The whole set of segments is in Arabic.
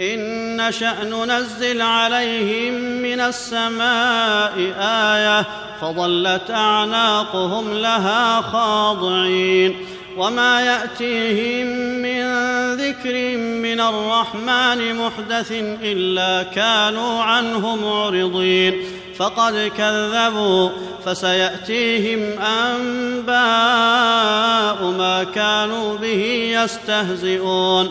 إن نشأ ننزل عليهم من السماء آية فظلت أعناقهم لها خاضعين وما يأتيهم من ذكر من الرحمن محدث إلا كانوا عنه معرضين فقد كذبوا فسيأتيهم أنباء ما كانوا به يستهزئون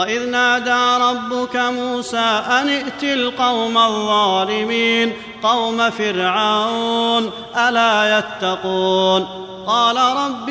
واذ نادى ربك موسى ان ائت القوم الظالمين قوم فرعون الا يتقون؟ قال رب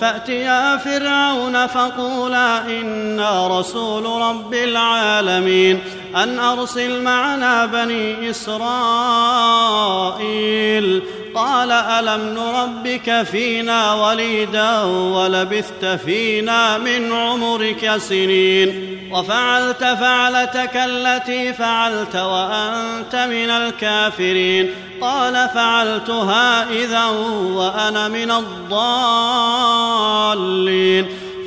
فأتيا فرعون فقولا إنا رسول رب العالمين. أن أرسل معنا بني إسرائيل. قال ألم نربك فينا وليدا ولبثت فينا من عمرك سنين. وفعلت فعلتك التي فعلت وأنت من الكافرين. قال فعلتها إذا وأنا من الضالين.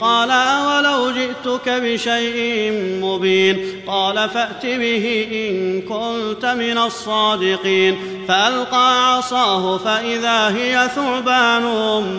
قال أولو جئتك بشيء مبين قال فأت به إن كنت من الصادقين فألقى عصاه فإذا هي ثعبان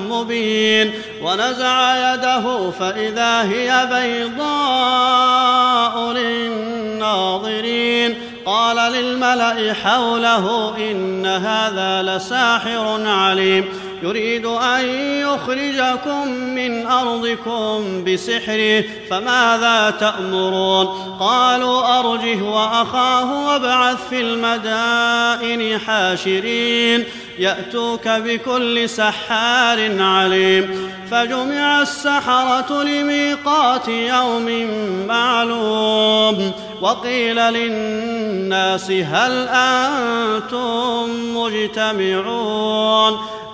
مبين ونزع يده فإذا هي بيضاء للناظرين قال للملأ حوله إن هذا لساحر عليم يريد أن يخرجكم من أرضكم بسحره فماذا تأمرون؟ قالوا أرجه وأخاه وابعث في المدائن حاشرين يأتوك بكل سحار عليم. فجمع السحرة لميقات يوم معلوم وقيل للناس هل أنتم مجتمعون؟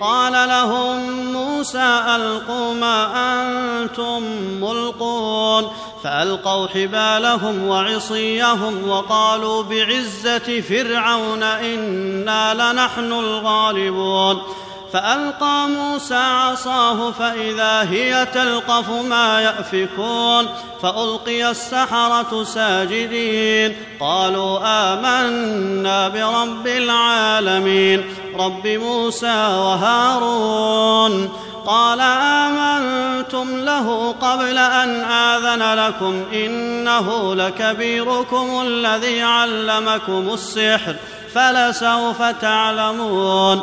قال لهم موسى ألقوا ما أنتم ملقون فألقوا حبالهم وعصيهم وقالوا بعزة فرعون إنا لنحن الغالبون فألقى موسى عصاه فإذا هي تلقف ما يأفكون فألقي السحرة ساجدين قالوا آمنا برب العالمين رب موسى وهارون قال آمنتم له قبل أن آذن لكم إنه لكبيركم الذي علمكم السحر فلسوف تعلمون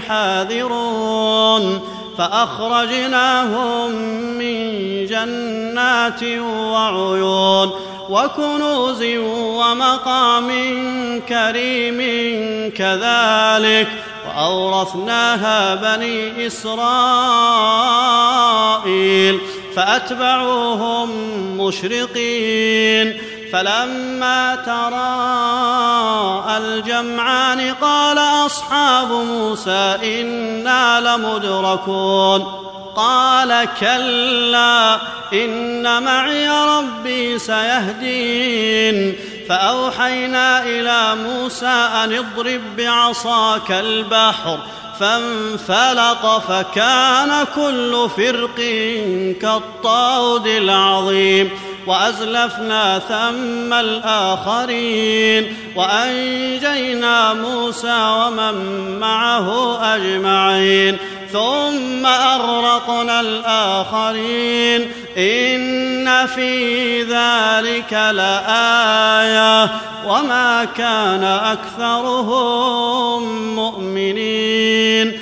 حاذرون. فأخرجناهم من جنات وعيون وكنوز ومقام كريم كذلك. وأورثناها بني إسرائيل فأتبعوهم مشرقين. فلما الجمعان قال أصحاب موسى إنا لمدركون قال كلا إن معي ربي سيهدين فأوحينا إلى موسى أن اضرب بعصاك البحر فانفلق فكان كل فرق كالطود العظيم وأزلفنا ثم الآخرين وأنجينا موسى ومن معه أجمعين ثم أغرقنا الآخرين إن في ذلك لآية وما كان أكثرهم مؤمنين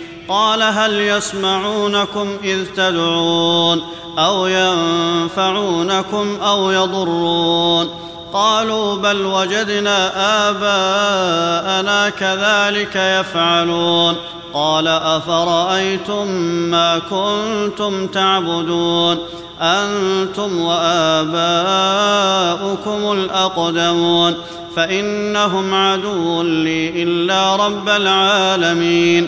قال هل يسمعونكم إذ تدعون أو ينفعونكم أو يضرون قالوا بل وجدنا آباءنا كذلك يفعلون قال أفرأيتم ما كنتم تعبدون أنتم وآباؤكم الأقدمون فإنهم عدو لي إلا رب العالمين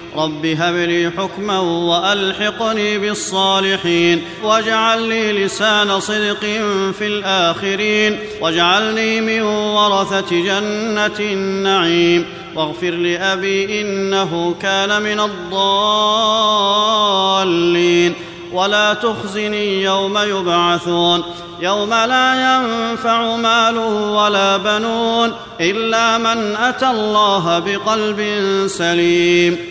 رب هب لي حكما وألحقني بالصالحين واجعل لي لسان صدق في الآخرين واجعلني من ورثة جنة النعيم واغفر لأبي إنه كان من الضالين. ولا تخزني يوم يبعثون يوم لا ينفع مال ولا بنون إلا من أتى الله بقلب سليم.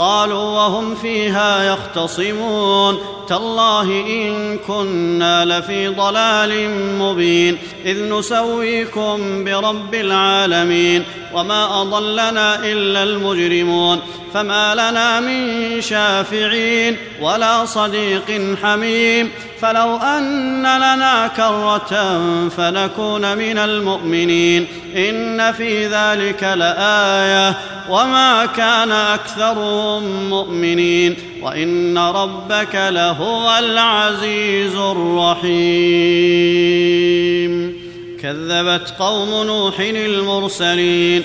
قالوا وهم فيها يختصمون. تالله إن كنا لفي ضلال مبين. إذ نسويكم برب العالمين. وما أضلنا إلا المجرمون. فما لنا من شافعين ولا صديق حميم. فلو أن لنا كرة فنكون من المؤمنين. إن في ذلك لآية وما كان اكثرهم مؤمنين وان ربك لهو العزيز الرحيم كذبت قوم نوح المرسلين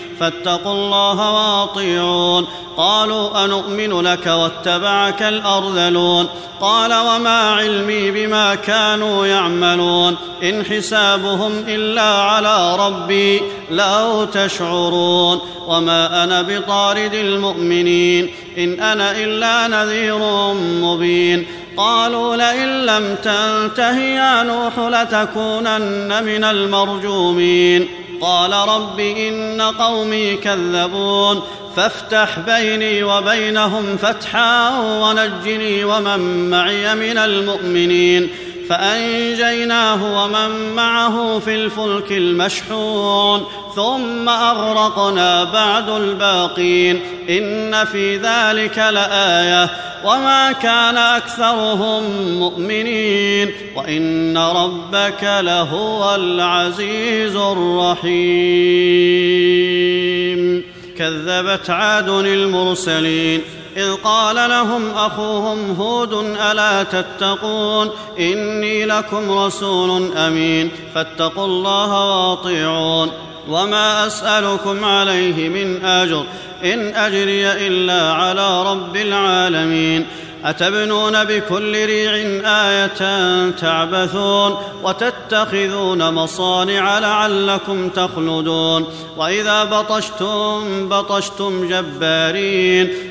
فاتقوا الله واطيعون. قالوا انومن لك واتبعك الأرذلون. قال وما علمي بما كانوا يعملون. إن حسابهم إلا على ربي لو تشعرون. وما أنا بطارد المؤمنين. إن أنا إلا نذير مبين. قالوا لئن لم تنته يا نوح لتكونن من المرجومين. قال رب إن قومي كذبون فافتح بيني وبينهم فتحا ونجني ومن معي من المؤمنين فأنجيناه ومن معه في الفلك المشحون ثم أغرقنا بعد الباقين. إن في ذلك لآية. وما كان أكثرهم مؤمنين. وإن ربك لهو العزيز الرحيم. كذبت عاد المرسلين. إذ قال لهم أخوهم هود ألا تتقون إني لكم رسول أمين فاتقوا الله وأطيعون وما أسألكم عليه من أجر إن أجري إلا على رب العالمين أتبنون بكل ريع آية تعبثون وتتخذون مصانع لعلكم تخلدون وإذا بطشتم بطشتم جبارين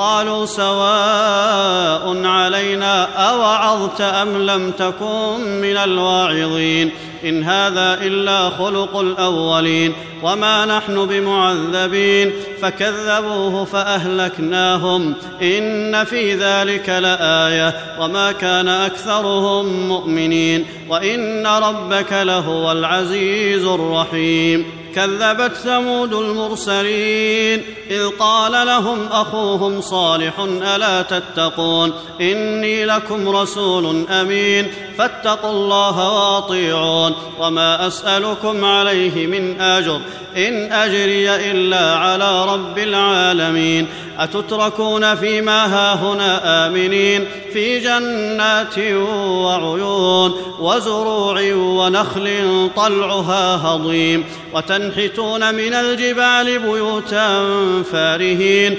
قالوا سواء علينا أوعظت أم لم تكن من الواعظين إن هذا إلا خلق الأولين وما نحن بمعذبين فكذبوه فأهلكناهم إن في ذلك لآية وما كان أكثرهم مؤمنين وإن ربك لهو العزيز الرحيم كذبت ثمود المرسلين إذ قال لهم أخوهم صالح ألا تتقون إني لكم رسول أمين فاتقوا الله وأطيعون وما أسألكم عليه من أجر إن أجري إلا على رب العالمين أتتركون فيما هاهنا آمنين في جنات وعيون وزروع ونخل طلعها هضيم وتنحتون من الجبال بيوتا فارهين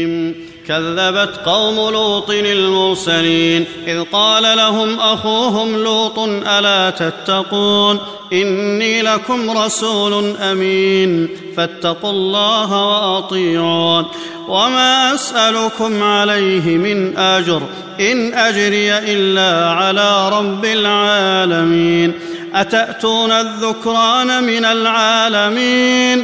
كذبت قوم لوط المرسلين. إذ قال لهم أخوهم لوط ألا تتقون؟ إني لكم رسول أمين. فاتقوا الله وأطيعون. وما أسألكم عليه من أجر إن أجري إلا على رب العالمين. أتأتون الذكران من العالمين؟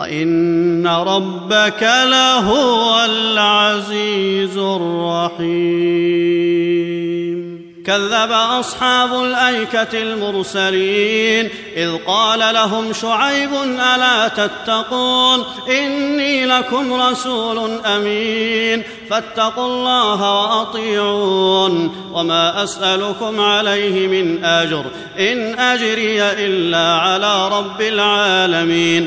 وان ربك لهو العزيز الرحيم كذب اصحاب الايكه المرسلين اذ قال لهم شعيب الا تتقون اني لكم رسول امين فاتقوا الله واطيعون وما اسالكم عليه من اجر ان اجري الا على رب العالمين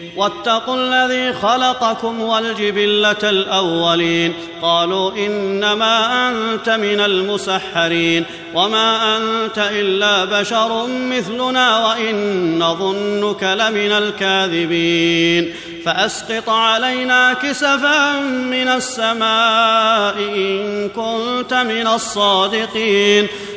واتقوا الذي خلقكم والجبلة الأولين. قالوا إنما أنت من المسحرين وما أنت إلا بشر مثلنا وإن نظنك لمن الكاذبين. فأسقط علينا كسفا من السماء إن كنت من الصادقين.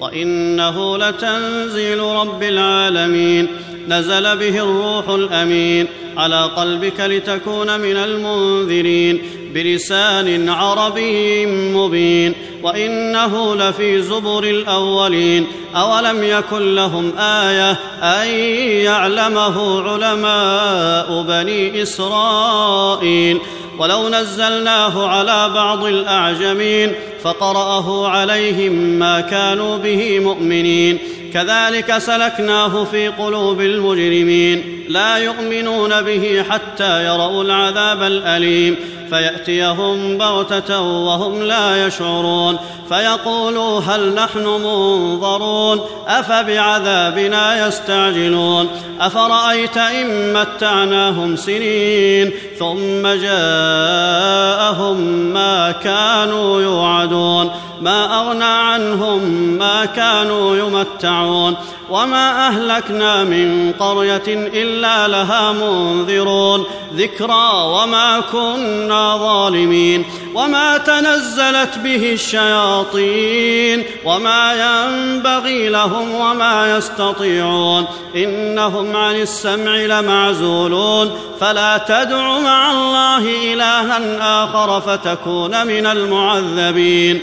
وانه لتنزيل رب العالمين نزل به الروح الامين على قلبك لتكون من المنذرين بلسان عربي مبين وانه لفي زبر الاولين اولم يكن لهم إيه ان يعلمه علماء بني اسرائيل ولو نزلناه على بعض الأعجمين فقرأه عليهم ما كانوا به مؤمنين. كذلك سلكناه في قلوب المجرمين. لا يؤمنون به حتى يروا العذاب الأليم. فيأتيهم بغتة وهم لا يشعرون فيقولوا هل نحن منظرون أفبعذابنا يستعجلون أفرأيت إن متعناهم سنين ثم جاءهم ما كانوا يوعدون ما أغنى عنهم ما كانوا يمتعون وما أهلكنا من قرية إلا لها منذرون ذكرى وما كنا ظالمين وما تنزلت به الشياطين وما ينبغي لهم وما يستطيعون إنهم عن السمع لمعزولون فلا تدع مع الله إلها آخر فتكون من المعذبين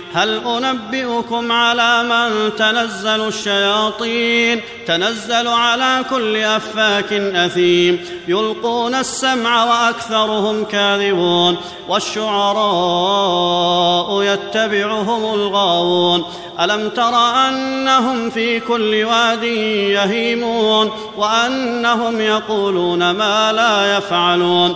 هل أنبئكم على من تنزل الشياطين؟ تنزل على كل أفاك أثيم. يلقون السمع وأكثرهم كاذبون. والشعراء يتبعهم الغاوون. ألم تر أنهم في كل واد يهيمون؟ وأنهم يقولون ما لا يفعلون.